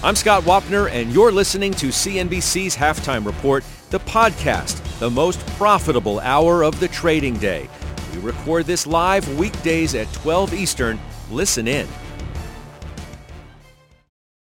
I'm Scott Wapner, and you're listening to CNBC's Halftime Report, the podcast, the most profitable hour of the trading day. We record this live weekdays at 12 Eastern. Listen in.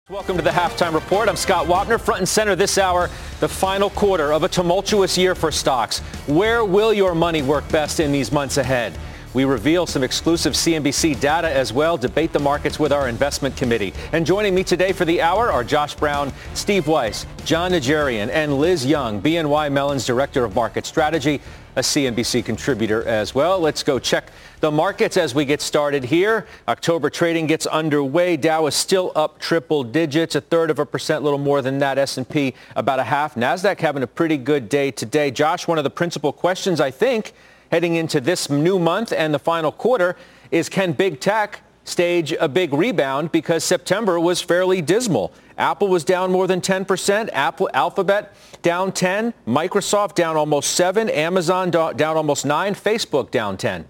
Welcome to the Halftime Report. I'm Scott Wapner. Front and center this hour, the final quarter of a tumultuous year for stocks. Where will your money work best in these months ahead? We reveal some exclusive CNBC data as well, debate the markets with our investment committee. And joining me today for the hour are Josh Brown, Steve Weiss, Jon Najarian, and Liz Young, BNY Mellon's Director of Market Strategy, a CNBC contributor as well. Let's go check the markets as we get started here. October trading gets underway. Dow is still up triple digits, a third of a percent, a little more than that. S&P about a half. Nasdaq having a pretty good day today. Josh, one of the principal questions I think heading into this new month and the final quarter is can big tech stage a big rebound because September was fairly dismal. Apple was down more than 10%, Apple Alphabet down 10, Microsoft down almost 7, Amazon down almost 9, Facebook down 10.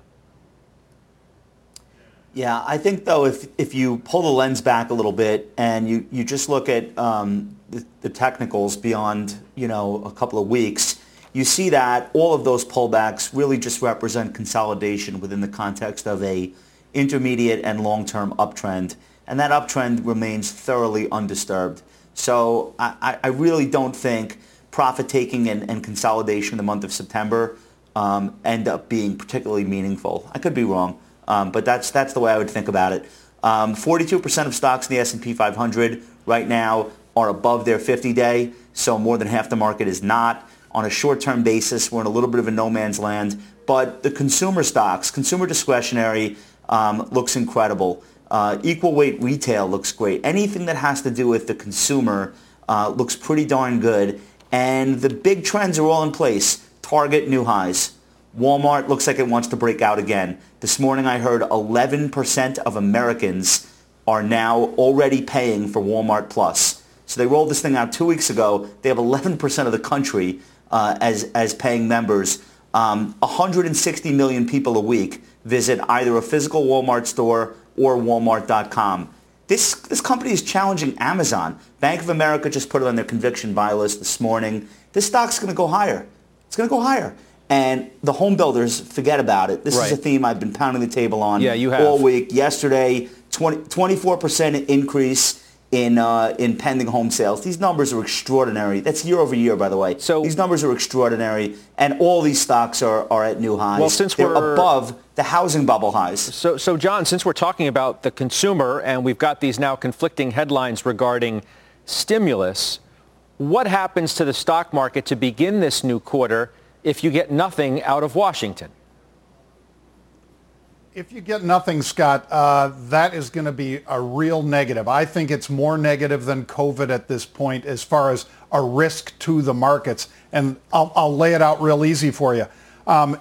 Yeah, I think though if if you pull the lens back a little bit and you, you just look at um, the, the technicals beyond you know a couple of weeks, you see that all of those pullbacks really just represent consolidation within the context of a intermediate and long-term uptrend, and that uptrend remains thoroughly undisturbed. So I, I really don't think profit taking and, and, consolidation in the month of September um, end up being particularly meaningful. I could be wrong. Um, but that's that's the way I would think about it. Um, 42% of stocks in the S&P 500 right now are above their 50-day, so more than half the market is not. On a short-term basis, we're in a little bit of a no man's land. But the consumer stocks, consumer discretionary, um, looks incredible. Uh, equal weight retail looks great. Anything that has to do with the consumer uh, looks pretty darn good. And the big trends are all in place. Target new highs. Walmart looks like it wants to break out again. This morning I heard 11% of Americans are now already paying for Walmart Plus. So they rolled this thing out two weeks ago. They have 11% of the country uh, as, as paying members. Um, 160 million people a week visit either a physical Walmart store or walmart.com. This, this company is challenging Amazon. Bank of America just put it on their conviction buy list this morning. This stock's going to go higher. It's going to go higher. And the home builders forget about it. This right. is a theme I've been pounding the table on yeah, you have. all week. Yesterday, 20, 24% increase in uh, in pending home sales. These numbers are extraordinary. That's year over year, by the way. So these numbers are extraordinary, and all these stocks are, are at new highs. Well, since They're we're above the housing bubble highs. So, so Jon, since we're talking about the consumer, and we've got these now conflicting headlines regarding stimulus, what happens to the stock market to begin this new quarter? if you get nothing out of Washington? If you get nothing, Scott, uh, that is going to be a real negative. I think it's more negative than COVID at this point as far as a risk to the markets. And I'll, I'll lay it out real easy for you. Um,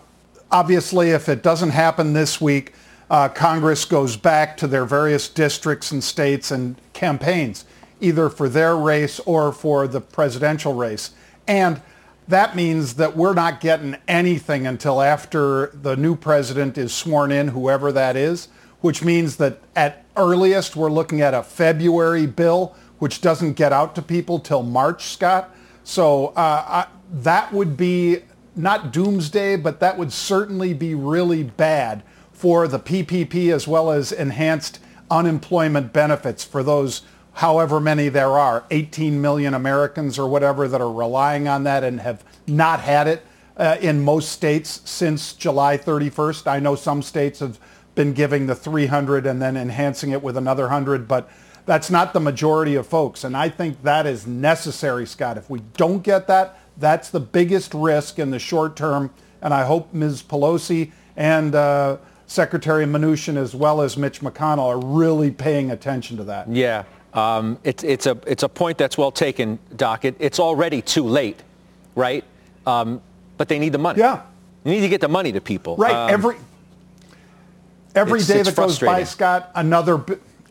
obviously, if it doesn't happen this week, uh, Congress goes back to their various districts and states and campaigns, either for their race or for the presidential race. And that means that we're not getting anything until after the new president is sworn in, whoever that is, which means that at earliest we're looking at a February bill, which doesn't get out to people till March, Scott. So uh, I, that would be not doomsday, but that would certainly be really bad for the PPP as well as enhanced unemployment benefits for those however many there are, 18 million Americans or whatever that are relying on that and have not had it uh, in most states since July 31st. I know some states have been giving the 300 and then enhancing it with another 100, but that's not the majority of folks. And I think that is necessary, Scott. If we don't get that, that's the biggest risk in the short term. And I hope Ms. Pelosi and uh, Secretary Mnuchin as well as Mitch McConnell are really paying attention to that. Yeah. Um, it, it's, a, it's a point that's well taken, Doc. It, it's already too late, right? Um, but they need the money. Yeah. You need to get the money to people. Right. Um, every every it's- day it's that goes by. Scott, another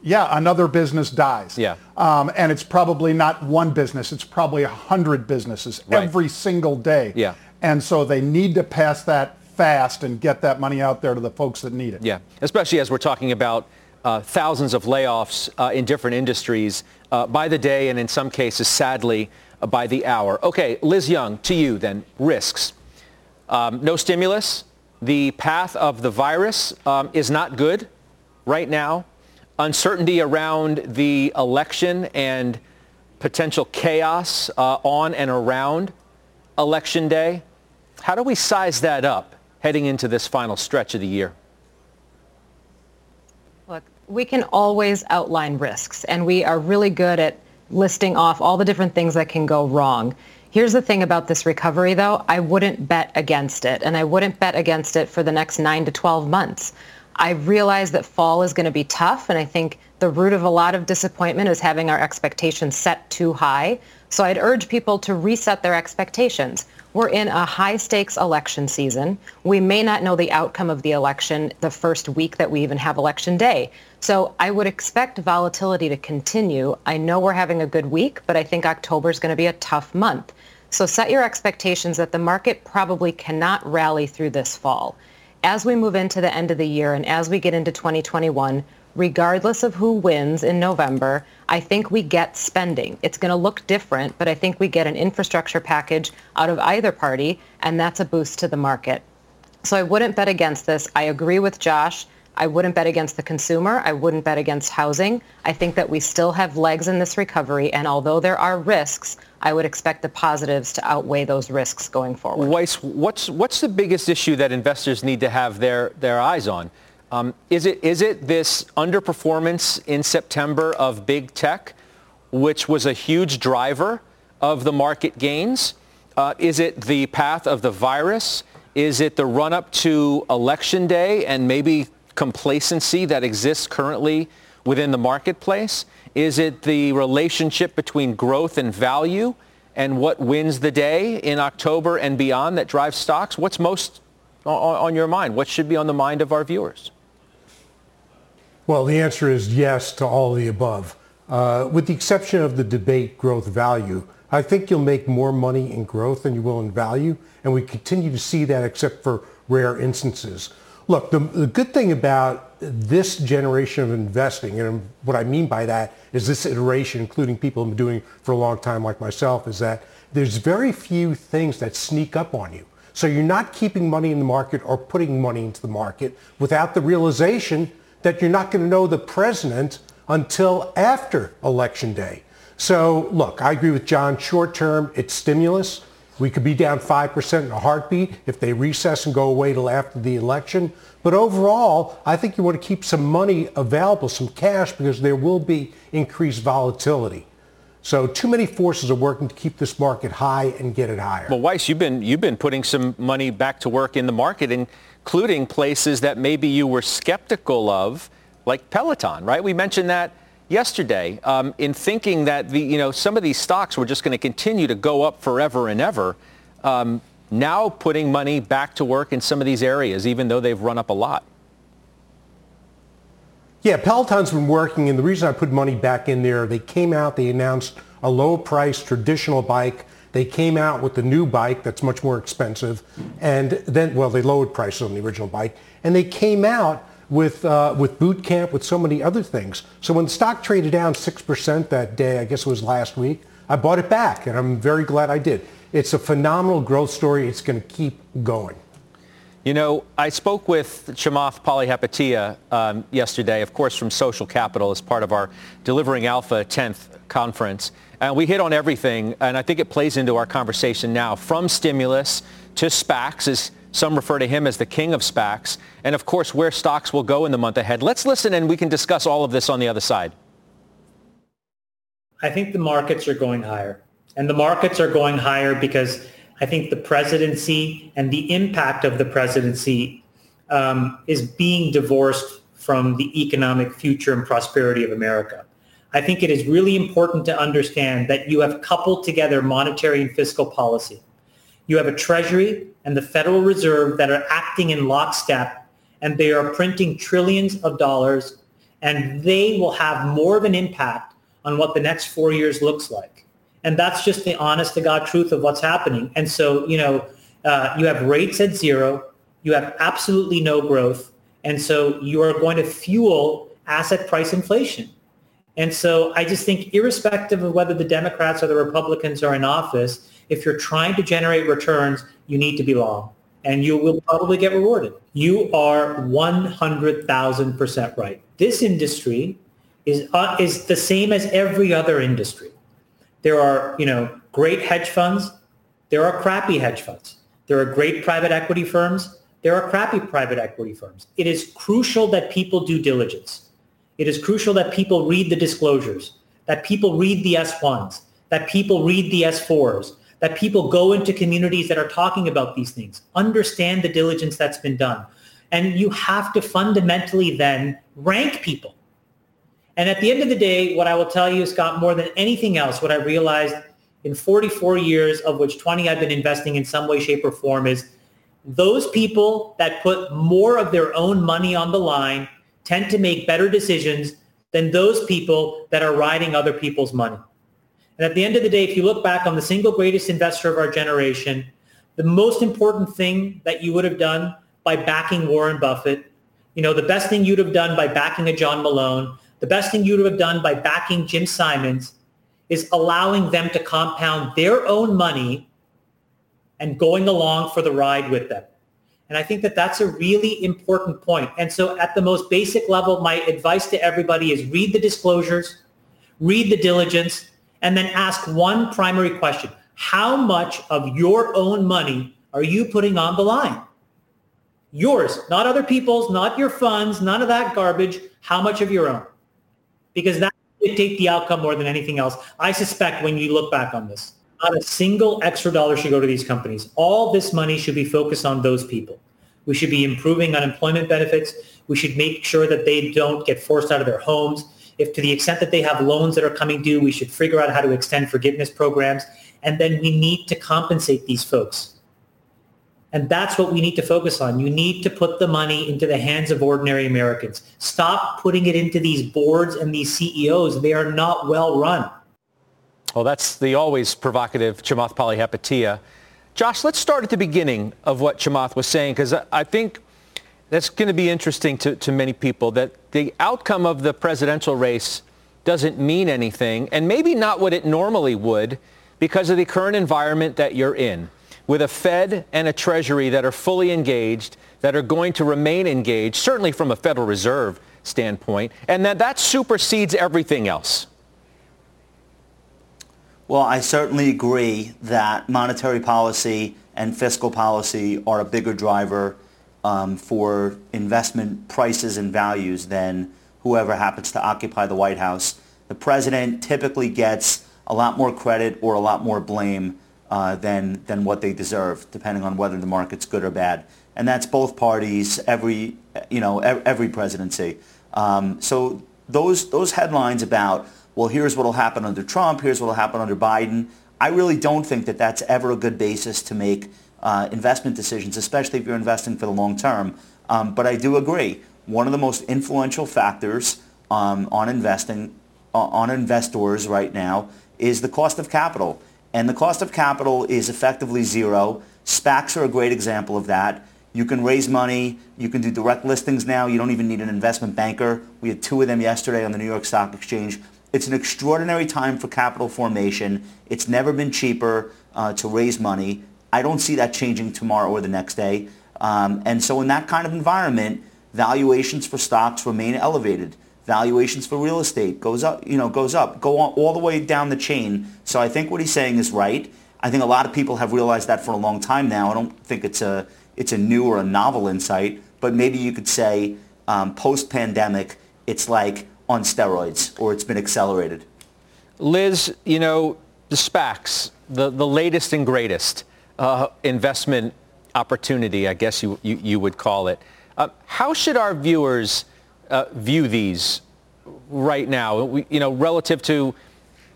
yeah, another business dies. Yeah. Um, and it's probably not one business. It's probably a hundred businesses Right. every single day. Yeah. And so they need to pass that fast and get that money out there to the folks that need it. Yeah, especially as we're talking about uh, thousands of layoffs uh, in different industries uh, by the day and in some cases, sadly, uh, by the hour. Okay, Liz Young, to you then, risks. Um, no stimulus. The path of the virus um, is not good right now. Uncertainty around the election and potential chaos uh, on and around election day. How do we size that up heading into this final stretch of the year? We can always outline risks, and we are really good at listing off all the different things that can go wrong. Here's the thing about this recovery, though. I wouldn't bet against it, and I wouldn't bet against it for the next 9 to 12 months. I realize that fall is going to be tough, and I think the root of a lot of disappointment is having our expectations set too high. So I'd urge people to reset their expectations. We're in a high stakes election season. We may not know the outcome of the election the first week that we even have election day. So I would expect volatility to continue. I know we're having a good week, but I think October is going to be a tough month. So set your expectations that the market probably cannot rally through this fall. As we move into the end of the year and as we get into 2021, regardless of who wins in November, I think we get spending. It's going to look different, but I think we get an infrastructure package out of either party, and that's a boost to the market. So I wouldn't bet against this. I agree with Josh. I wouldn't bet against the consumer. I wouldn't bet against housing. I think that we still have legs in this recovery, and although there are risks, I would expect the positives to outweigh those risks going forward. Weiss, what's, what's the biggest issue that investors need to have their, their eyes on? Um, is, it, is it this underperformance in September of big tech, which was a huge driver of the market gains? Uh, is it the path of the virus? Is it the run-up to election day and maybe complacency that exists currently within the marketplace? Is it the relationship between growth and value and what wins the day in October and beyond that drives stocks? What's most on, on your mind? What should be on the mind of our viewers? Well, the answer is yes to all of the above. Uh, with the exception of the debate growth value, I think you'll make more money in growth than you will in value, and we continue to see that except for rare instances. Look, the, the good thing about this generation of investing, and what I mean by that is this iteration, including people who've been doing for a long time like myself, is that there's very few things that sneak up on you. So you're not keeping money in the market or putting money into the market without the realization that you're not going to know the president until after election day. So look, I agree with Jon. Short term, it's stimulus. We could be down 5% in a heartbeat if they recess and go away till after the election. But overall, I think you want to keep some money available, some cash, because there will be increased volatility. So too many forces are working to keep this market high and get it higher. Well, Weiss, you've been, you've been putting some money back to work in the market, including places that maybe you were skeptical of, like Peloton, right? We mentioned that yesterday um, in thinking that the, you know, some of these stocks were just going to continue to go up forever and ever. Um, now putting money back to work in some of these areas, even though they've run up a lot. Yeah, Peloton's been working, and the reason I put money back in there, they came out, they announced a low price traditional bike. They came out with the new bike that's much more expensive, and then, well, they lowered prices on the original bike, and they came out with uh, with boot camp, with so many other things. So when the stock traded down six percent that day, I guess it was last week, I bought it back, and I'm very glad I did. It's a phenomenal growth story. It's going to keep going. You know, I spoke with Chamath Palihapitiya um, yesterday, of course, from Social Capital as part of our Delivering Alpha 10th conference. And we hit on everything, and I think it plays into our conversation now, from stimulus to SPACs, as some refer to him as the king of SPACs, and of course, where stocks will go in the month ahead. Let's listen, and we can discuss all of this on the other side. I think the markets are going higher. And the markets are going higher because I think the presidency and the impact of the presidency um, is being divorced from the economic future and prosperity of America. I think it is really important to understand that you have coupled together monetary and fiscal policy. You have a Treasury and the Federal Reserve that are acting in lockstep and they are printing trillions of dollars and they will have more of an impact on what the next four years looks like. And that's just the honest to God truth of what's happening. And so, you know, uh, you have rates at zero, you have absolutely no growth, and so you are going to fuel asset price inflation. And so I just think irrespective of whether the Democrats or the Republicans are in office, if you're trying to generate returns, you need to be long and you will probably get rewarded. You are 100,000% right. This industry is, uh, is the same as every other industry. There are, you know, great hedge funds. There are crappy hedge funds. There are great private equity firms. There are crappy private equity firms. It is crucial that people do diligence. It is crucial that people read the disclosures, that people read the S1s, that people read the S4s, that people go into communities that are talking about these things, understand the diligence that's been done. And you have to fundamentally then rank people. And at the end of the day, what I will tell you, Scott, more than anything else, what I realized in 44 years, of which 20 I've been investing in some way, shape, or form, is those people that put more of their own money on the line tend to make better decisions than those people that are riding other people's money. And at the end of the day, if you look back on the single greatest investor of our generation, the most important thing that you would have done by backing Warren Buffett, you know, the best thing you'd have done by backing a John Malone, the best thing you'd have done by backing Jim Simons is allowing them to compound their own money and going along for the ride with them. And I think that that's a really important point. And so at the most basic level, my advice to everybody is read the disclosures, read the diligence, and then ask one primary question. How much of your own money are you putting on the line? Yours, not other people's, not your funds, none of that garbage. How much of your own? Because that dictate the outcome more than anything else. I suspect when you look back on this. Not a single extra dollar should go to these companies. All this money should be focused on those people. We should be improving unemployment benefits. We should make sure that they don't get forced out of their homes. If to the extent that they have loans that are coming due, we should figure out how to extend forgiveness programs. And then we need to compensate these folks. And that's what we need to focus on. You need to put the money into the hands of ordinary Americans. Stop putting it into these boards and these CEOs. They are not well run. Well, that's the always provocative Chamath Palihapitiya. Josh, let's start at the beginning of what Chamath was saying, because I think that's going to be interesting to, to many people, that the outcome of the presidential race doesn't mean anything, and maybe not what it normally would because of the current environment that you're in, with a Fed and a Treasury that are fully engaged, that are going to remain engaged, certainly from a Federal Reserve standpoint, and that that supersedes everything else. Well, I certainly agree that monetary policy and fiscal policy are a bigger driver um, for investment prices and values than whoever happens to occupy the White House. The president typically gets a lot more credit or a lot more blame uh, than, than what they deserve, depending on whether the market's good or bad. And that's both parties, every, you know, every presidency. Um, so those, those headlines about well, here's what will happen under Trump, here's what will happen under Biden. I really don't think that that's ever a good basis to make uh, investment decisions, especially if you're investing for the long term. Um, but I do agree. One of the most influential factors um, on investing, uh, on investors right now, is the cost of capital. And the cost of capital is effectively zero. SPACs are a great example of that. You can raise money. You can do direct listings now. You don't even need an investment banker. We had two of them yesterday on the New York Stock Exchange. It's an extraordinary time for capital formation. It's never been cheaper uh, to raise money. I don't see that changing tomorrow or the next day. Um, and so in that kind of environment, valuations for stocks remain elevated. Valuations for real estate goes up, you know, goes up, go on, all the way down the chain. So I think what he's saying is right. I think a lot of people have realized that for a long time now. I don't think it's a it's a new or a novel insight, but maybe you could say um, post-pandemic, it's like on steroids or it's been accelerated. Liz, you know, the SPACs, the, the latest and greatest uh, investment opportunity, I guess you, you, you would call it. Uh, how should our viewers uh, view these right now, we, you know, relative to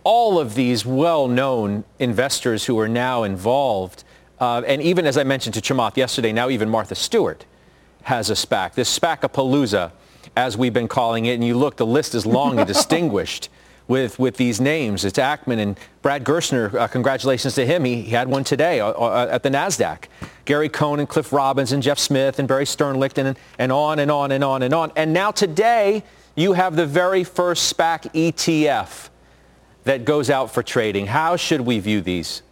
all of these well-known investors who are now involved, uh, and even as I mentioned to Chamath yesterday, now even Martha Stewart has a SPAC. This SPAC-a-palooza, as we've been calling it, and you look, the list is long and distinguished with, with these names. It's Ackman and Brad Gerstner. Uh, congratulations to him. He, he had one today uh, uh, at the NASDAQ. Gary Cohn and Cliff Robbins and Jeff Smith and Barry Sternlicht and, and on and on and on and on. And now today, you have the very first SPAC ETF that goes out for trading. How should we view these?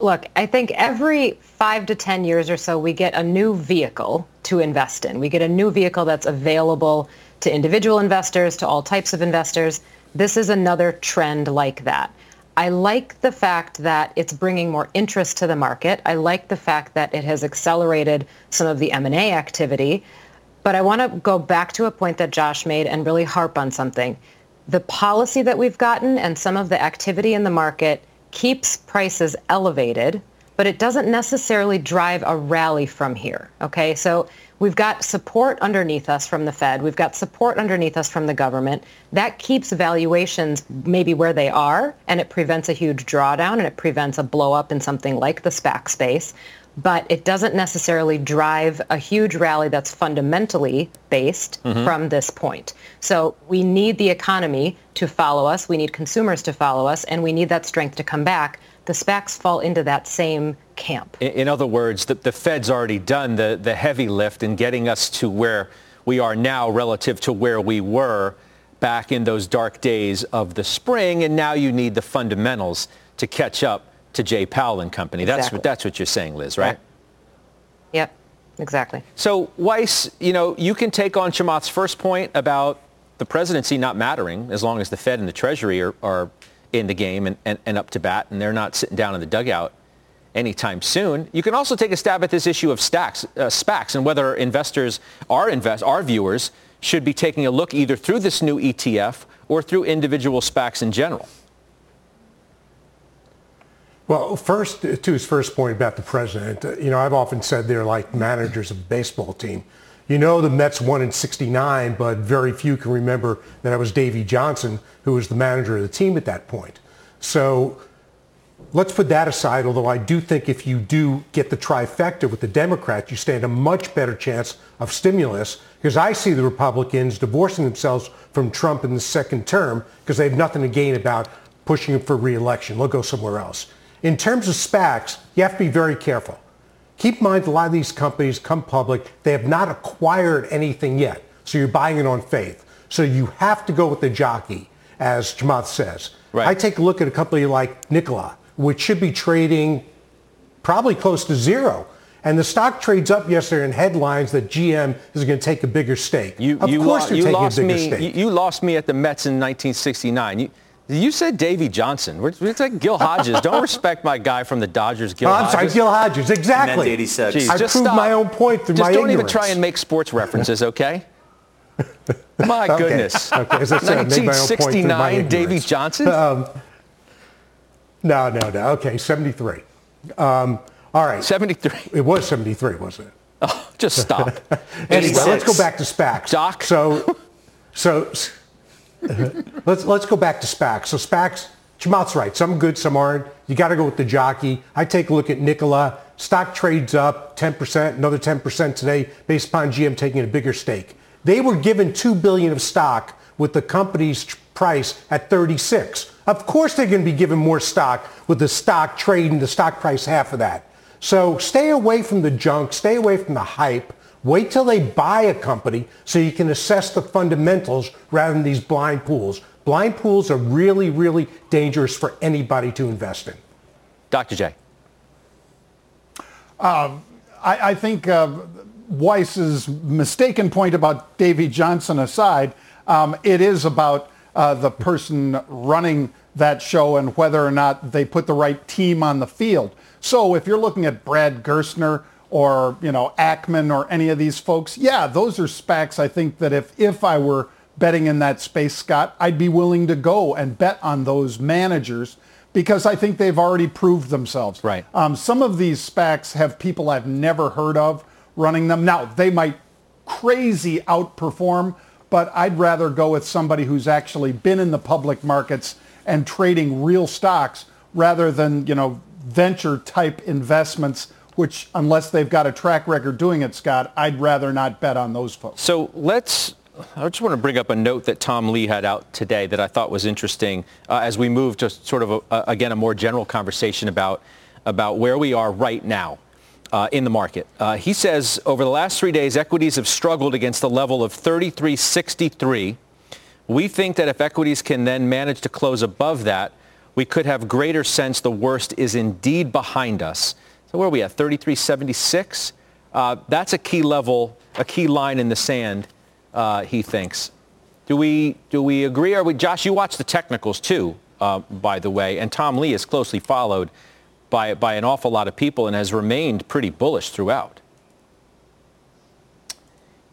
Look, I think every five to 10 years or so, we get a new vehicle to invest in. We get a new vehicle that's available to individual investors, to all types of investors. This is another trend like that. I like the fact that it's bringing more interest to the market. I like the fact that it has accelerated some of the M&A activity. But I want to go back to a point that Josh made and really harp on something. The policy that we've gotten and some of the activity in the market keeps prices elevated, but it doesn't necessarily drive a rally from here. Okay, so we've got support underneath us from the Fed. We've got support underneath us from the government. That keeps valuations maybe where they are, and it prevents a huge drawdown, and it prevents a blow up in something like the SPAC space. But it doesn't necessarily drive a huge rally that's fundamentally based mm-hmm. from this point. So we need the economy to follow us. We need consumers to follow us, and we need that strength to come back the SPACs fall into that same camp. In, in other words, the, the Fed's already done the, the heavy lift in getting us to where we are now relative to where we were back in those dark days of the spring, and now you need the fundamentals to catch up to Jay Powell and company. Exactly. That's what that's what you're saying, Liz, right? Yep, exactly. So Weiss, you know, you can take on Chamath's first point about the presidency not mattering as long as the Fed and the Treasury are, are in the game and, and, and up to bat, and they're not sitting down in the dugout anytime soon. You can also take a stab at this issue of stacks, uh, SPACs and whether investors, our, invest, our viewers, should be taking a look either through this new ETF or through individual SPACs in general. Well, first, to his first point about the president, uh, you know, I've often said they're like managers of a baseball team. You know the Mets won in 69, but very few can remember that it was Davey Johnson who was the manager of the team at that point. So let's put that aside, although I do think if you do get the trifecta with the Democrats, you stand a much better chance of stimulus because I see the Republicans divorcing themselves from Trump in the second term because they have nothing to gain about pushing him for reelection. They'll go somewhere else. In terms of SPACs, you have to be very careful. Keep in mind, a lot of these companies come public. They have not acquired anything yet. So you're buying it on faith. So you have to go with the jockey, as Chamath says. Right. I take a look at a company like Nikola, which should be trading probably close to zero. And the stock trades up yesterday in headlines that GM is going to take a bigger stake. You, of you course, lo- you lost me. You, you, lost me at the Mets in 1969. You, you said Davey Johnson. We're, it's like Gil Hodges. Don't respect my guy from the Dodgers, Gil oh, I'm sorry, Gil Hodges. Exactly. 86. Jeez, I proved stop. my own point through just my Just don't ignorance. even try and make sports references, okay? my okay. goodness. Okay. As I said, 1969, Davey Johnson? Um, no, no, no. Okay, 73. Um, all right. 73. It was 73, wasn't it? Oh, just stop. anyway, let's go back to SPACs. Doc. So, so let's let's go back to SPACs. So SPACs, Chamath's right. Some good, some aren't. You got to go with the jockey. I take a look at Nikola. Stock trades up 10%, another 10% today, based upon GM taking a bigger stake. They were given two billion of stock with the company's price at 36. Of course, they're going to be given more stock with the stock trading the stock price half of that. So stay away from the junk. Stay away from the hype. Wait till they buy a company so you can assess the fundamentals rather than these blind pools. Blind pools are really, really dangerous for anybody to invest in. Dr. J. Um, I, I, think uh, Weiss's mistaken point about Davey Johnson aside, um, it is about uh, the person running that show and whether or not they put the right team on the field. So if you're looking at Brad Gerstner, or, you know, Ackman or any of these folks, yeah, those are SPACs I think that if, if I were betting in that space, Scott, I'd be willing to go and bet on those managers because I think they've already proved themselves. Right. Um, some of these SPACs have people I've never heard of running them. Now, they might crazy outperform, but I'd rather go with somebody who's actually been in the public markets and trading real stocks rather than, you know, venture type investments which unless they've got a track record doing it, Scott, I'd rather not bet on those folks. So let's I just want to bring up a note that Tom Lee had out today that I thought was interesting uh, as we move to sort of, a, a, again, a more general conversation about, about where we are right now uh, in the market. Uh, he says over the last three days, equities have struggled against the level of 33.63. We think that if equities can then manage to close above that, we could have greater sense the worst is indeed behind us. So where are we at? 3376. Uh, that's a key level, a key line in the sand. Uh, he thinks. Do we do we agree? Or we, Josh, you watch the technicals too, uh, by the way, and Tom Lee is closely followed by by an awful lot of people and has remained pretty bullish throughout.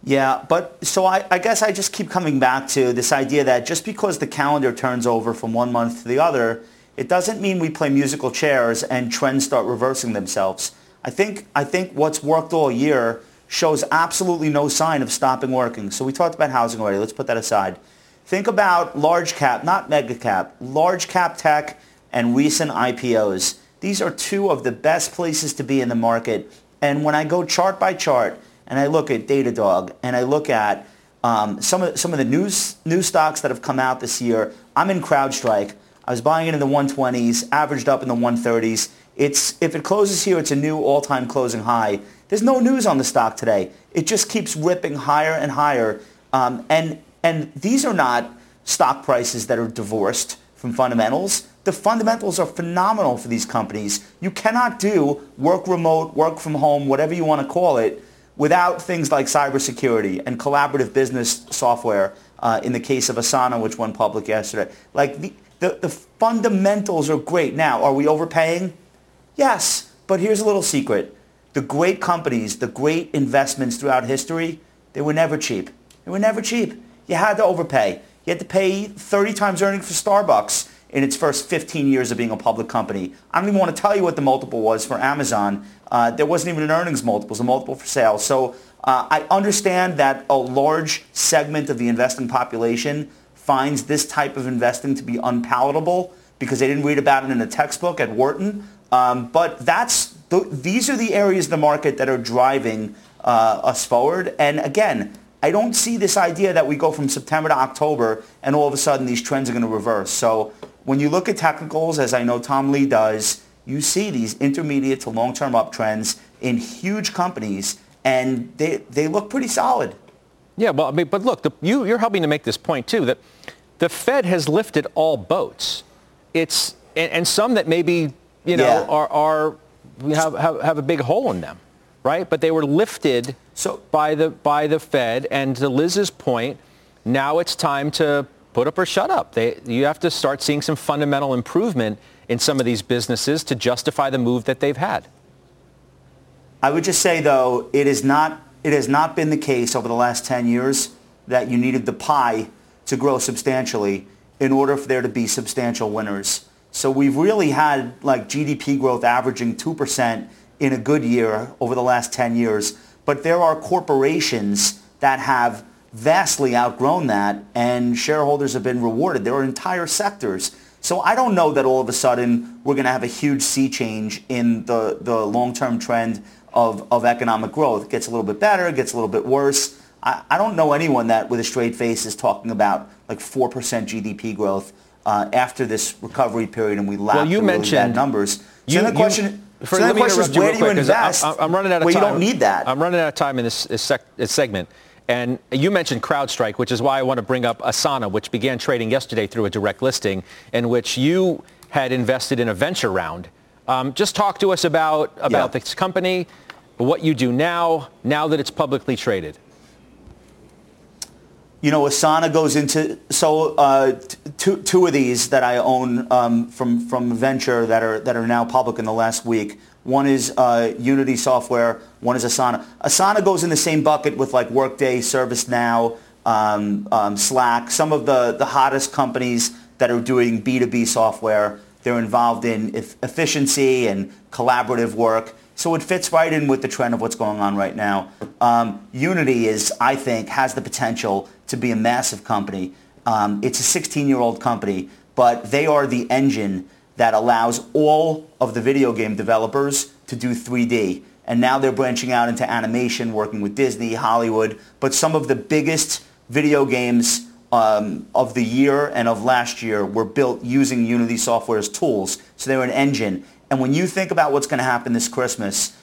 Yeah, but so I, I, guess I just keep coming back to this idea that just because the calendar turns over from one month to the other, it doesn't mean we play musical chairs and trends start reversing themselves. I think, I think what's worked all year shows absolutely no sign of stopping working. So we talked about housing already. Let's put that aside. Think about large cap, not mega cap, large cap tech and recent IPOs. These are two of the best places to be in the market. And when I go chart by chart and I look at Datadog and I look at um, some of some of the news new stocks that have come out this year, I'm in CrowdStrike. I was buying it in the 120s, averaged up in the 130s. It's if it closes here, it's a new all-time closing high. There's no news on the stock today. It just keeps ripping higher and higher. Um, and and these are not stock prices that are divorced from fundamentals. The fundamentals are phenomenal for these companies. You cannot do work remote, work from home, whatever you want to call it, without things like cybersecurity and collaborative business software. Uh, in the case of Asana, which went public yesterday, like the, the, the fundamentals are great. Now, are we overpaying? Yes, but here's a little secret. The great companies, the great investments throughout history, they were never cheap. They were never cheap. You had to overpay. You had to pay 30 times earnings for Starbucks in its first 15 years of being a public company. I don't even want to tell you what the multiple was for Amazon. Uh, there wasn't even an earnings multiple. It was a multiple for sales. So uh, I understand that a large segment of the investing population finds this type of investing to be unpalatable because they didn't read about it in a textbook at Wharton. Um, but that's th- these are the areas of the market that are driving uh, us forward. And again, I don't see this idea that we go from September to October and all of a sudden these trends are going to reverse. So when you look at technicals, as I know Tom Lee does, you see these intermediate to long-term uptrends in huge companies, and they, they look pretty solid. Yeah, well, I mean, but look, the, you, you're helping to make this point too that the Fed has lifted all boats. It's and, and some that maybe you know yeah. are, are have, have have a big hole in them, right? But they were lifted so, by the by the Fed. And to Liz's point, now it's time to put up or shut up. They, you have to start seeing some fundamental improvement in some of these businesses to justify the move that they've had. I would just say though, it is not it has not been the case over the last 10 years that you needed the pie to grow substantially in order for there to be substantial winners. So we've really had like GDP growth averaging 2% in a good year over the last 10 years. But there are corporations that have vastly outgrown that and shareholders have been rewarded. There are entire sectors. So I don't know that all of a sudden we're going to have a huge sea change in the, the long-term trend of, of economic growth. It gets a little bit better, it gets a little bit worse. I, I don't know anyone that with a straight face is talking about like 4% GDP growth uh, after this recovery period and we lap well, you the mentioned, bad numbers. So you, the question, you, for, so question is where do you invest I, am running out of time. you don't need that. I'm running out of time in this, this, sec, this segment. And you mentioned CrowdStrike, which is why I want to bring up Asana, which began trading yesterday through a direct listing, in which you had invested in a venture round. Um, just talk to us about, about yeah. this company, what you do now, now that it's publicly traded. You know, Asana goes into so uh, two, two of these that I own um, from from venture that are that are now public in the last week. One is uh, Unity Software. One is Asana. Asana goes in the same bucket with like Workday, ServiceNow, um, um, Slack. Some of the the hottest companies that are doing B2B software. They're involved in efficiency and collaborative work. So it fits right in with the trend of what's going on right now. Um, Unity is, I think, has the potential to be a massive company. Um, it's a 16-year-old company, but they are the engine that allows all of the video game developers to do 3D. And now they're branching out into animation, working with Disney, Hollywood. But some of the biggest video games um, of the year and of last year were built using Unity Software's tools. So they were an engine. And when you think about what's going to happen this Christmas,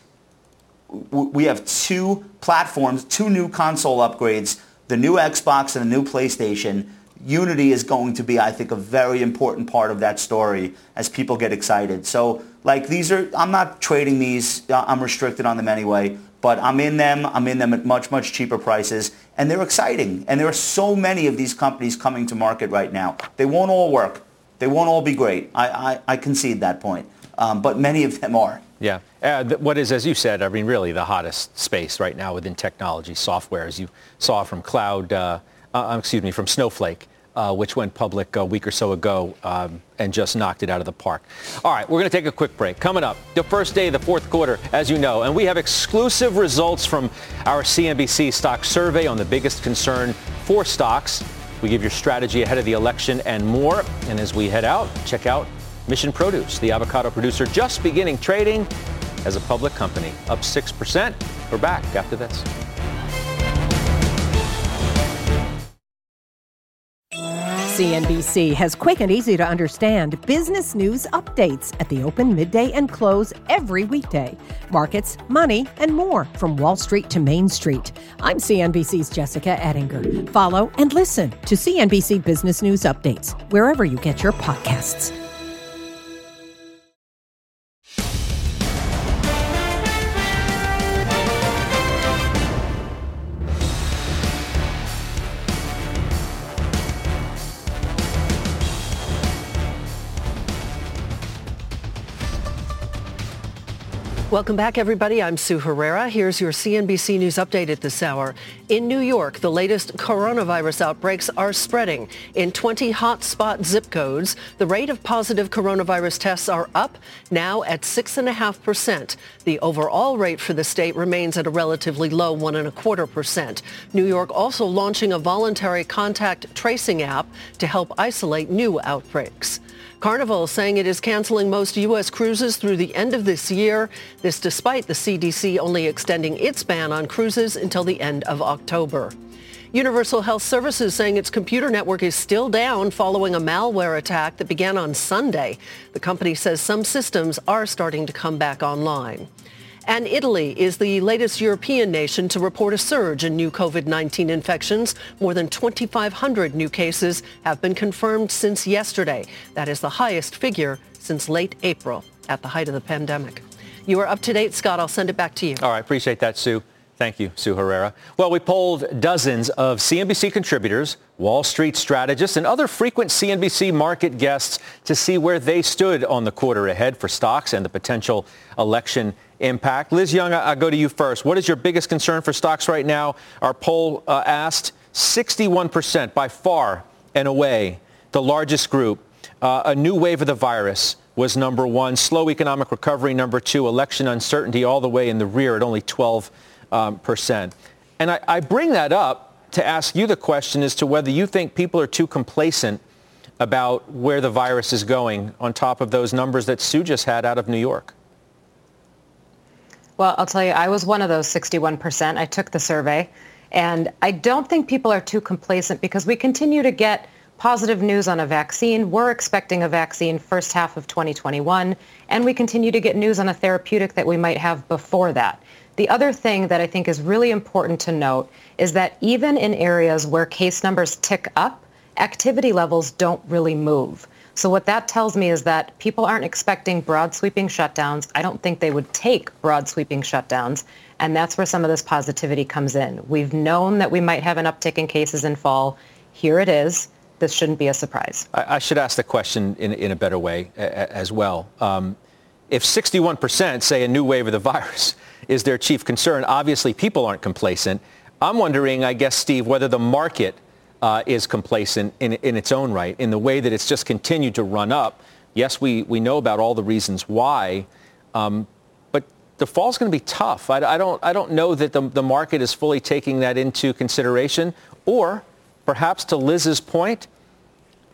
we have two platforms, two new console upgrades, the new Xbox and the new PlayStation. Unity is going to be, I think, a very important part of that story as people get excited. So, like, these are, I'm not trading these. Uh, I'm restricted on them anyway, but I'm in them. I'm in them at much, much cheaper prices, and they're exciting. And there are so many of these companies coming to market right now. They won't all work. They won't all be great. I, I, I concede that point. Um, but many of them are. Yeah. Uh, th- what is, as you said, I mean, really the hottest space right now within technology, software, as you saw from cloud, uh, uh, excuse me, from Snowflake uh, which went public a week or so ago um, and just knocked it out of the park. All right, we're going to take a quick break. Coming up, the first day of the fourth quarter, as you know, and we have exclusive results from our CNBC stock survey on the biggest concern for stocks. We give your strategy ahead of the election and more. And as we head out, check out Mission Produce, the avocado producer just beginning trading as a public company, up 6%. We're back after this. CNBC has quick and easy to understand business news updates at the open, midday, and close every weekday. Markets, money, and more from Wall Street to Main Street. I'm CNBC's Jessica Ettinger. Follow and listen to CNBC Business News Updates wherever you get your podcasts. Welcome back, everybody. I'm Sue Herrera. Here's your CNBC News update at this hour. In New York, the latest coronavirus outbreaks are spreading. In 20 hotspot zip codes, the rate of positive coronavirus tests are up, now at 6.5%. The overall rate for the state remains at a relatively low 1.25%. New York also launching a voluntary contact tracing app to help isolate new outbreaks. Carnival saying it is canceling most U.S. cruises through the end of this year. This despite the CDC only extending its ban on cruises until the end of October. Universal Health Services saying its computer network is still down following a malware attack that began on Sunday. The company says some systems are starting to come back online. And Italy is the latest European nation to report a surge in new COVID-19 infections. More than 2,500 new cases have been confirmed since yesterday. That is the highest figure since late April at the height of the pandemic. You are up to date, Scott. I'll send it back to you. All right. Appreciate that, Sue. Thank you, Sue Herrera. Well, we polled dozens of CNBC contributors, Wall Street strategists, and other frequent CNBC market guests to see where they stood on the quarter ahead for stocks and the potential election impact. Liz Young, I'll go to you first. What is your biggest concern for stocks right now? Our poll uh, asked 61% by far and away the largest group. Uh, a new wave of the virus was number one. Slow economic recovery, number two. Election uncertainty all the way in the rear at only 12 um, percent. And I, I bring that up to ask you the question as to whether you think people are too complacent about where the virus is going on top of those numbers that Sue just had out of New York. Well, I'll tell you, I was one of those 61%. I took the survey. And I don't think people are too complacent because we continue to get positive news on a vaccine. We're expecting a vaccine first half of 2021. And we continue to get news on a therapeutic that we might have before that. The other thing that I think is really important to note is that even in areas where case numbers tick up, activity levels don't really move. So what that tells me is that people aren't expecting broad sweeping shutdowns. I don't think they would take broad sweeping shutdowns. And that's where some of this positivity comes in. We've known that we might have an uptick in cases in fall. Here it is. This shouldn't be a surprise. I, I should ask the question in, in a better way a, as well. Um, if 61% say a new wave of the virus is their chief concern, obviously people aren't complacent. I'm wondering, I guess, Steve, whether the market uh, is complacent in, in its own right, in the way that it's just continued to run up. Yes, we, we know about all the reasons why, um, but the fall's going to be tough. I, I, don't, I don't know that the, the market is fully taking that into consideration, or perhaps to Liz's point,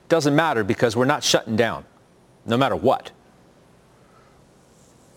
doesn't matter because we're not shutting down, no matter what.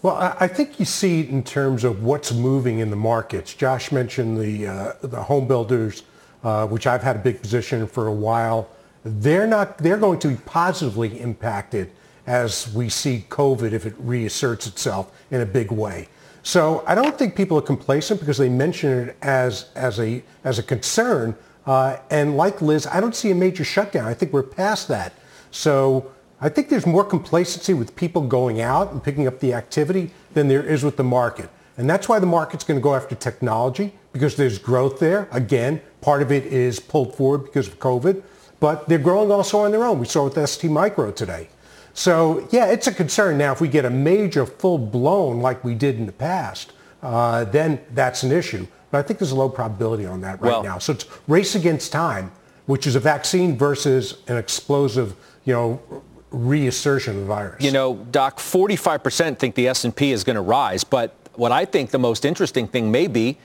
Well, I think you see it in terms of what's moving in the markets. Josh mentioned the uh, the home builders, uh, which I've had a big position for a while. They're not. They're going to be positively impacted as we see COVID if it reasserts itself in a big way. So I don't think people are complacent because they mention it as as a as a concern. Uh, and like Liz, I don't see a major shutdown. I think we're past that. So I think there's more complacency with people going out and picking up the activity than there is with the market. And that's why the market's going to go after technology because there's growth there. Again, part of it is pulled forward because of COVID, but they're growing also on their own. We saw with ST Micro today. So yeah, it's a concern. Now, if we get a major full blown like we did in the past, uh, then that's an issue. But I think there's a low probability on that right well, now. So it's race against time, which is a vaccine versus an explosive, you know, reassertion of the virus. You know, Doc, 45% think the S&P is going to rise, but what I think the most interesting thing may be,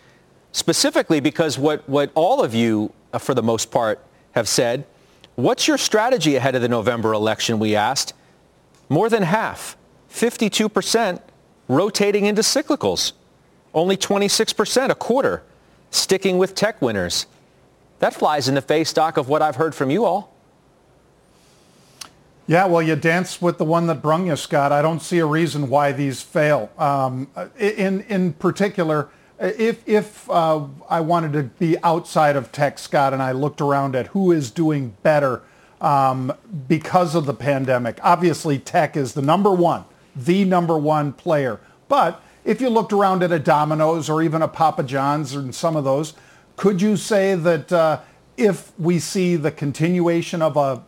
specifically because what, what all of you, uh, for the most part, have said, what's your strategy ahead of the November election, we asked. More than half, 52%, rotating into cyclicals. Only 26%, a quarter, sticking with tech winners. That flies in the face, Doc, of what I've heard from you all. Yeah, well, you dance with the one that brung you, Scott. I don't see a reason why these fail. Um, in in particular, if if uh, I wanted to be outside of tech, Scott, and I looked around at who is doing better um, because of the pandemic, obviously tech is the number one, the number one player. But if you looked around at a Domino's or even a Papa John's and some of those, could you say that uh, if we see the continuation of a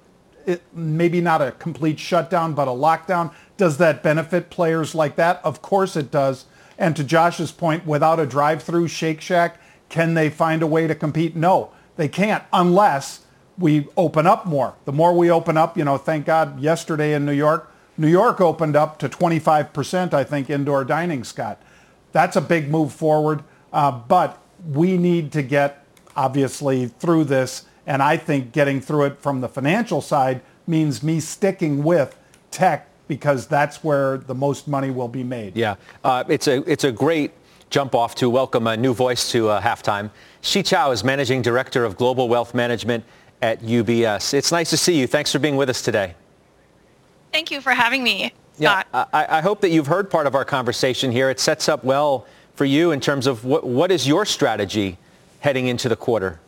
it, maybe not a complete shutdown, but a lockdown. Does that benefit players like that? Of course it does. And to Josh's point, without a drive-through Shake Shack, can they find a way to compete? No, they can't unless we open up more. The more we open up, you know, thank God yesterday in New York, New York opened up to 25%, I think, indoor dining, Scott. That's a big move forward. Uh, but we need to get, obviously, through this and I think getting through it from the financial side means me sticking with tech because that's where the most money will be made. Yeah, uh, it's a it's a great jump off to welcome a new voice to uh, halftime. Shi Chow is managing director of global wealth management at UBS. It's nice to see you. Thanks for being with us today. Thank you for having me. Scott. Yeah, I, I hope that you've heard part of our conversation here. It sets up well for you in terms of what, what is your strategy heading into the quarter?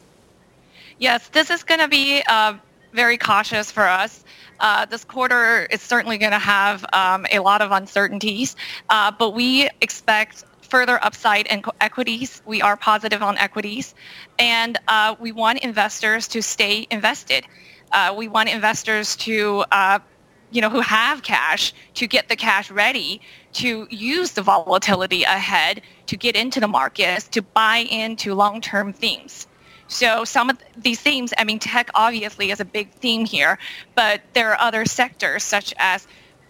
Yes, this is going to be uh, very cautious for us. Uh, this quarter is certainly going to have um, a lot of uncertainties, uh, but we expect further upside in equities. We are positive on equities, and uh, we want investors to stay invested. Uh, we want investors to uh, you know, who have cash to get the cash ready to use the volatility ahead to get into the markets, to buy into long-term themes. So some of these themes, I mean, tech obviously is a big theme here, but there are other sectors such as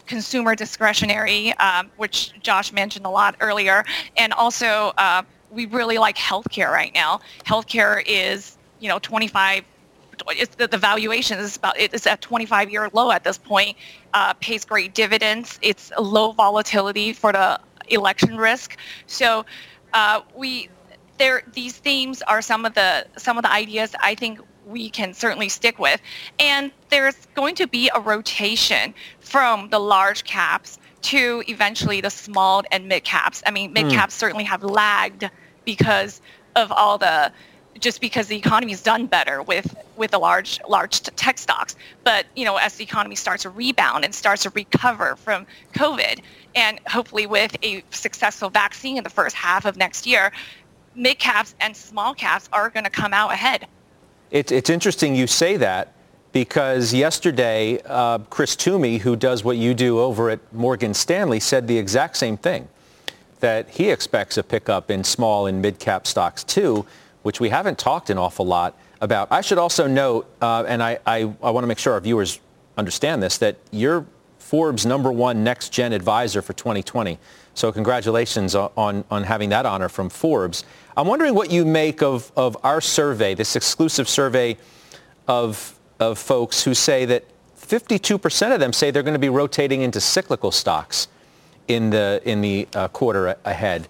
consumer discretionary, um, which Josh mentioned a lot earlier, and also uh, we really like healthcare right now. Healthcare is, you know, 25 it's the, the valuation is about it's at 25 year low at this point uh, pays great dividends it's low volatility for the election risk so uh, we there these themes are some of the some of the ideas I think we can certainly stick with. And there's going to be a rotation from the large caps to eventually the small and mid caps. I mean, mid hmm. caps mm. certainly have lagged because of all the just because the economy has done better with with the large large tech stocks. But you know, as the economy starts to rebound and starts to recover from COVID, and hopefully with a successful vaccine in the first half of next year, mid caps and small caps are going to come out ahead. It, it's interesting you say that because yesterday uh, Chris Toomey, who does what you do over at Morgan Stanley, said the exact same thing, that he expects a pickup in small and mid-cap stocks too, which we haven't talked an awful lot about. I should also note, uh, and I, I, I want to make sure our viewers understand this, that you're Forbes number one next-gen advisor for 2020. So congratulations on, on having that honor from Forbes. I'm wondering what you make of, of our survey, this exclusive survey of, of folks who say that 52% of them say they're going to be rotating into cyclical stocks in the, in the uh, quarter ahead.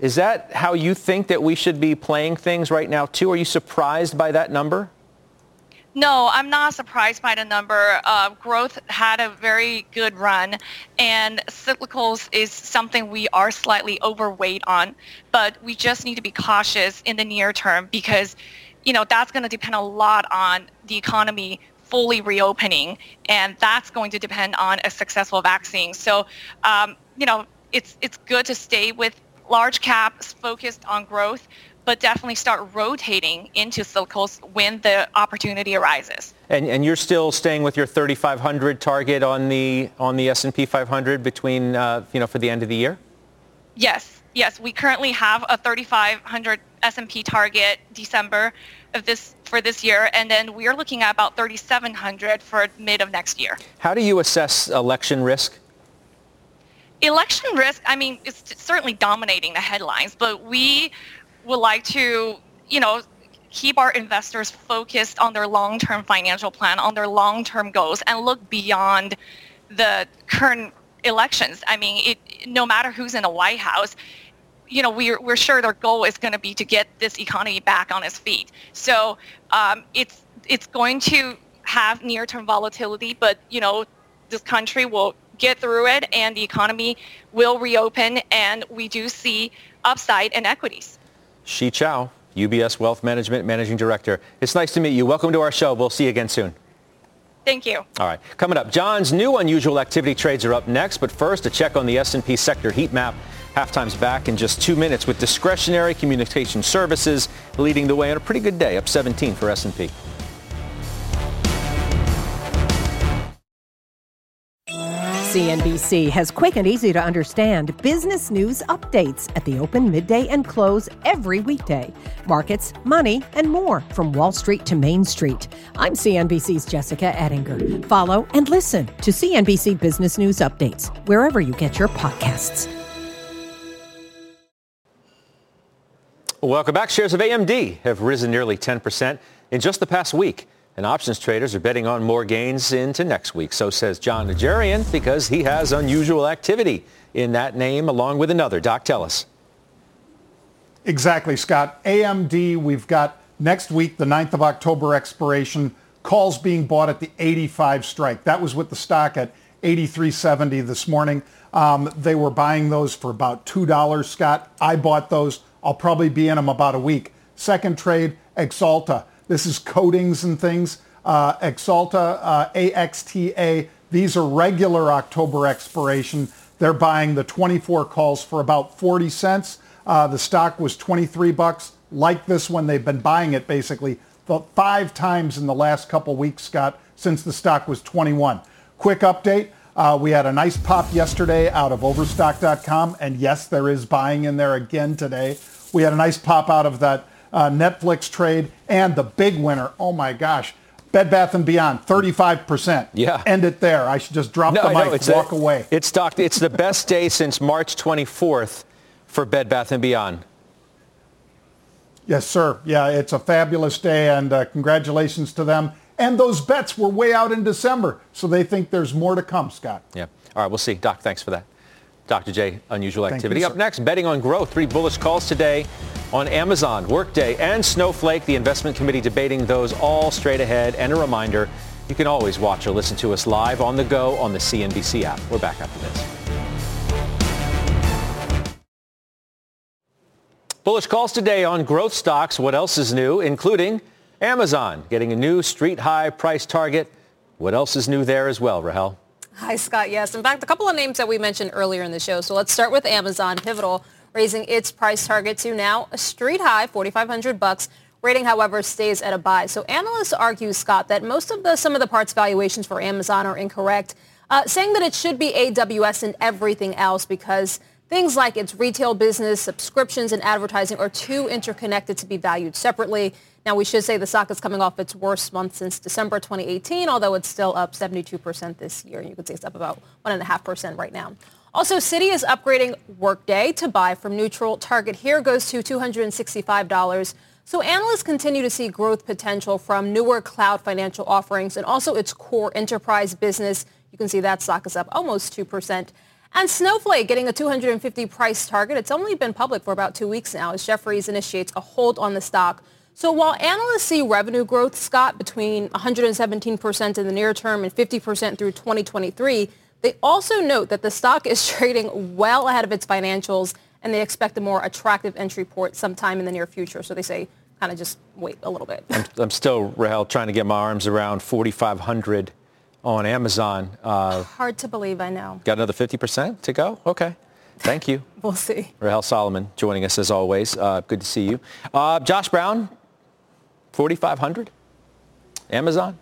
Is that how you think that we should be playing things right now too? Are you surprised by that number? No, I'm not surprised by the number. Uh, growth had a very good run, and cyclicals is something we are slightly overweight on, but we just need to be cautious in the near term because, you know, that's going to depend a lot on the economy fully reopening, and that's going to depend on a successful vaccine. So, um, you know, it's it's good to stay with large caps focused on growth, but definitely start rotating into cyclicals when the opportunity arises. And, and you're still staying with your 3,500 target on the on the S&P 500 between uh, you know for the end of the year. Yes, yes, we currently have a 3,500 S&P target December of this for this year, and then we are looking at about 3,700 for mid of next year. How do you assess election risk? Election risk, I mean, it's certainly dominating the headlines, but we would like to, you know, keep our investors focused on their long-term financial plan, on their long-term goals, and look beyond the current elections. I mean, it, no matter who's in the White House, you know, we're, we're sure their goal is going to be to get this economy back on its feet. So um, it's, it's going to have near-term volatility, but, you know, this country will get through it and the economy will reopen and we do see upside in equities. Shi Chow, UBS Wealth Management Managing Director. It's nice to meet you. Welcome to our show. We'll see you again soon. Thank you. All right. Coming up, Jon's new unusual activity trades are up next, but first a check on the S&P sector heat map. Halftime's back in just two minutes with discretionary communication services leading the way on a pretty good day, up 17 for S&P. CNBC has quick and easy to understand business news updates at the open, midday, and close every weekday. Markets, money, and more from Wall Street to Main Street. I'm CNBC's Jessica Ettinger. Follow and listen to CNBC Business News Updates wherever you get your podcasts. Welcome back. Shares of AMD have risen nearly 10% in just the past week. And options traders are betting on more gains into next week. So says Jon Najarian because he has unusual activity in that name along with another. Doc, tell us. Exactly, Scott. AMD, we've got next week, the 9th of October expiration, calls being bought at the 85 strike. That was with the stock at 83.70 this morning. Um, they were buying those for about $2, Scott. I bought those. I'll probably be in them about a week. Second trade, Axalta. This is coatings and things. Uh, Axalta, uh, AXTA, these are regular October expiration. They're buying the 24 calls for about 40 cents. Uh, the stock was 23 bucks. Like this one, they've been buying it basically five times in the last couple weeks, Scott, since the stock was 21. Quick update. Uh, we had a nice pop yesterday out of Overstock.com, and yes, there is buying in there again today. We had a nice pop out of that uh, Netflix trade, and the big winner. Oh my gosh. Bed Bath and Beyond, 35%. Yeah. End it there. I should just drop no, the mic, know, walk a, away. It's docked, It's the best day since March 24th for Bed Bath and Beyond. Yes, sir. Yeah, it's a fabulous day, and uh, congratulations to them. And those bets were way out in December, so they think there's more to come, Scott. Yeah. All right, we'll see. Doc, thanks for that. Dr. J, unusual activity. You, Up next, betting on growth. Three bullish calls today on Amazon, Workday, and Snowflake. The investment committee debating those all straight ahead. And a reminder, you can always watch or listen to us live on the go on the CNBC app. We're back after this. Bullish calls today on growth stocks. What else is new? Including Amazon getting a new street high price target. What else is new there as well, Rahel? Hi, Scott. Yes. In fact, a couple of names that we mentioned earlier in the show. So let's start with Amazon Pivotal raising its price target to now a street high, 4,500 bucks. Rating, however, stays at a buy. So analysts argue, Scott, that most of the sum of the parts valuations for Amazon are incorrect, uh, saying that it should be AWS and everything else because things like its retail business, subscriptions, and advertising are too interconnected to be valued separately. Now, we should say the stock is coming off its worst month since December 2018, although it's still up 72% this year. You could say it's up about 1.5% right now. Also, Citi is upgrading Workday to buy from neutral. Target here goes to $265. So analysts continue to see growth potential from newer cloud financial offerings and also its core enterprise business. You can see that stock is up almost 2%. And Snowflake getting a 250 price target. It's only been public for about two weeks now as Jefferies initiates a hold on the stock. So while analysts see revenue growth, Scott, between 117% in the near term and 50% through 2023, they also note that the stock is trading well ahead of its financials and they expect a more attractive entry port sometime in the near future. So they say kind of just wait a little bit. I'm, I'm still, Rahel, trying to get my arms around 4,500 on Amazon. Uh, Hard to believe, I know. Got another 50% to go? Okay. Thank you. we'll see. Rahel Solomon joining us as always. Uh, good to see you. Uh, Josh Brown, 4,500? Amazon?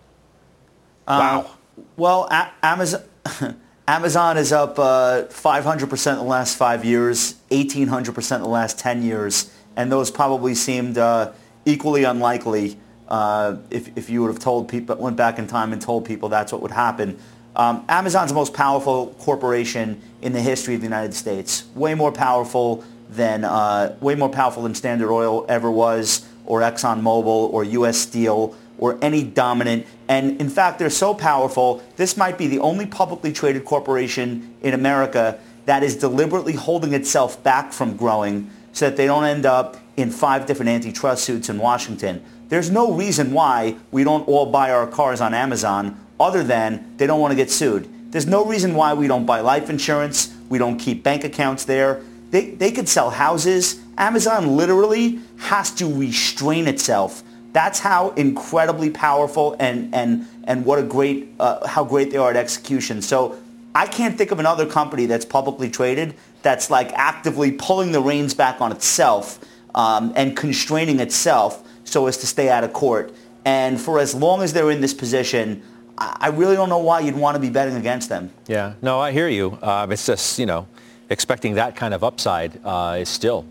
Um, wow. Well, a- Amazon... Amazon is up uh, 500% in the last five years, 1,800% in the last 10 years and those probably seemed uh, equally unlikely uh, if, if you would have told people, went back in time and told people that's what would happen. Um, Amazon's the most powerful corporation in the history of the United States. Way more powerful than uh, way more powerful than Standard Oil ever was, or ExxonMobil, or U.S. Steel, or any dominant. And in fact, they're so powerful. This might be the only publicly traded corporation in America that is deliberately holding itself back from growing so that they don't end up in five different antitrust suits in Washington. There's no reason why we don't all buy our cars on Amazon other than they don't want to get sued. There's no reason why we don't buy life insurance. We don't keep bank accounts there. They, they could sell houses. Amazon literally has to restrain itself. That's how incredibly powerful and, and, and what a great, uh, how great they are at execution. So I can't think of another company that's publicly traded that's like actively pulling the reins back on itself um, and constraining itself so as to stay out of court. And for as long as they're in this position, I really don't know why you'd want to be betting against them. Yeah, no, I hear you. Uh, it's just, you know, expecting that kind of upside uh, is still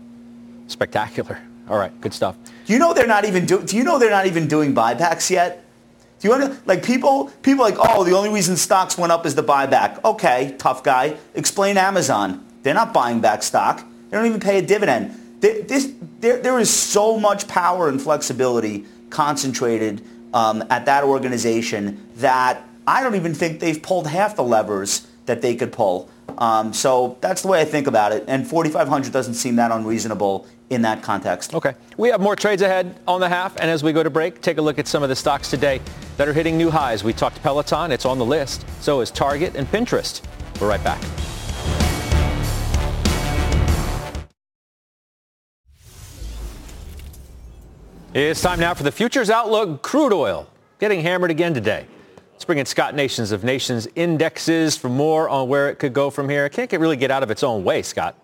spectacular. All right, good stuff. Do you know they're not even do, do you know they're not even doing buybacks yet? Do you want to like people people like oh the only reason stocks went up is the buyback. Okay, tough guy. Explain Amazon. They're not buying back stock. They don't even pay a dividend. This, there, there is so much power and flexibility concentrated um, at that organization that I don't even think they've pulled half the levers that they could pull. Um, so that's the way I think about it. And 4,500 doesn't seem that unreasonable in that context. Okay. We have more trades ahead on the half. And as we go to break, take a look at some of the stocks today that are hitting new highs. We talked Peloton. It's on the list. So is Target and Pinterest. We're right back. It's time now for the Futures Outlook crude oil. Getting hammered again today. Let's bring in Scott Nations of Nations Indexes for more on where it could go from here. It can't get, really get out of its own way, Scott.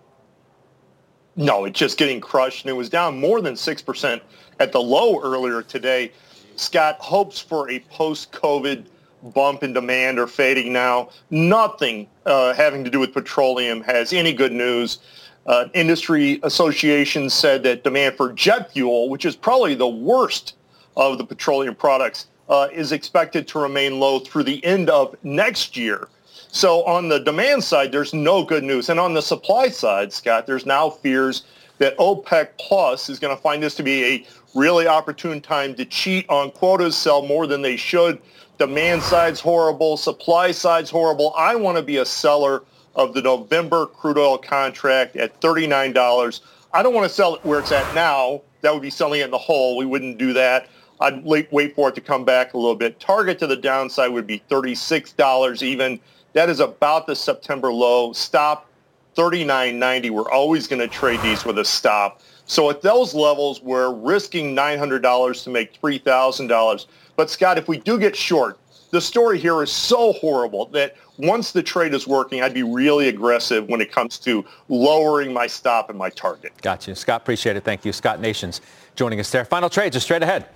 No, it's just getting crushed, and it was down more than 6% at the low earlier today. Scott, hopes for a post-COVID bump in demand are fading now. Nothing uh, having to do with petroleum has any good news. Uh, industry associations said that demand for jet fuel, which is probably the worst of the petroleum products, uh, is expected to remain low through the end of next year. So on the demand side, there's no good news. And on the supply side, Scott, there's now fears that OPEC Plus is going to find this to be a really opportune time to cheat on quotas, sell more than they should. Demand side's horrible. Supply side's horrible. I want to be a seller of the November crude oil contract at $39. I don't want to sell it where it's at now. That would be selling it in the hole. We wouldn't do that. I'd wait for it to come back a little bit. Target to the downside would be $36 even. That is about the September low. Stop 39.90. We're always going to trade these with a stop. So at those levels, we're risking $900 to make $3,000. But Scott, if we do get short, the story here is so horrible that once the trade is working, I'd be really aggressive when it comes to lowering my stop and my target. Gotcha. Scott, appreciate it. Thank you. Scott Nations joining us there. Final trades are straight ahead.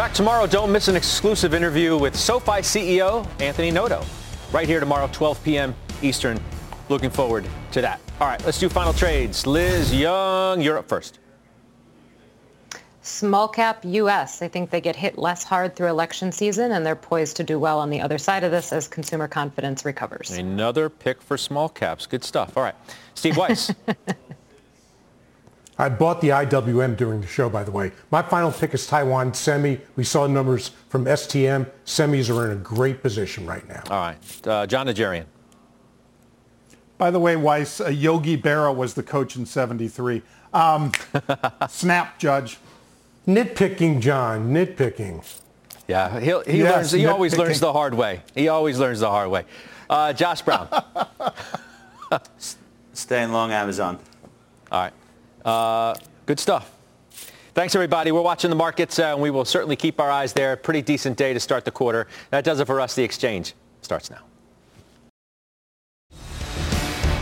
Back tomorrow. Don't miss an exclusive interview with SoFi CEO Anthony Noto. Right here tomorrow, 12 p.m. Eastern. looking forward to that. All right, let's do final trades. Liz Young, you're up first. Small cap U.S. I think they get hit less hard through election season, and they're poised to do well on the other side of this as consumer confidence recovers. Another pick for small caps. Good stuff. All right. Steve Weiss. I bought the IWM during the show, by the way. My final pick is Taiwan Semi. We saw numbers from STM. Semis are in a great position right now. All right. Uh, Jon Najarian. By the way, Weiss, uh, Yogi Berra was the coach in 73. Um, snap, Judge. Nitpicking, Jon. Nitpicking. Yeah, he'll, he yes, learns. He always learns the hard way. He always learns the hard way. Uh, Josh Brown. Staying long Amazon. All right. Uh, good stuff. Thanks, everybody. We're watching the markets, uh, and we will certainly keep our eyes there. Pretty decent day to start the quarter. That does it for us. The exchange starts now.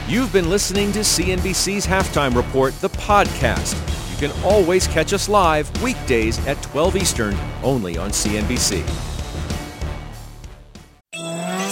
You've been listening to CNBC's Halftime Report, the podcast. You can always catch us live weekdays at 12 Eastern, only on CNBC.